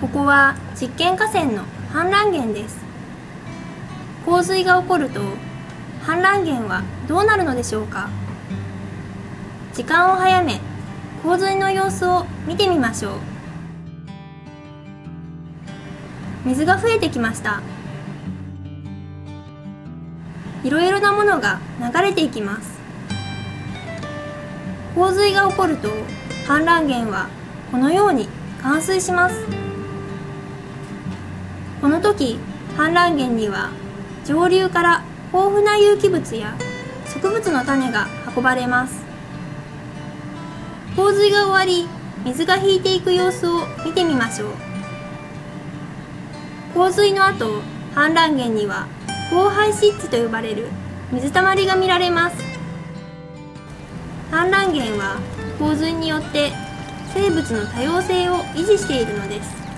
ここは実験河川の氾濫源です。洪水が起こると氾濫源はどうなるのでしょうか。時間を早め洪水の様子を見てみましょう。水が増えてきました。いろいろなものが流れていきます。洪水が起こると氾濫源はこのように冠水します。この時氾濫源には上流から豊富な有機物や植物の種が運ばれます。洪水が終わり水が引いていく様子を見てみましょう。洪水の後氾濫源には荒廃湿地と呼ばれる水たまりが見られます。氾濫源は洪水によって生物の多様性を維持しているのです。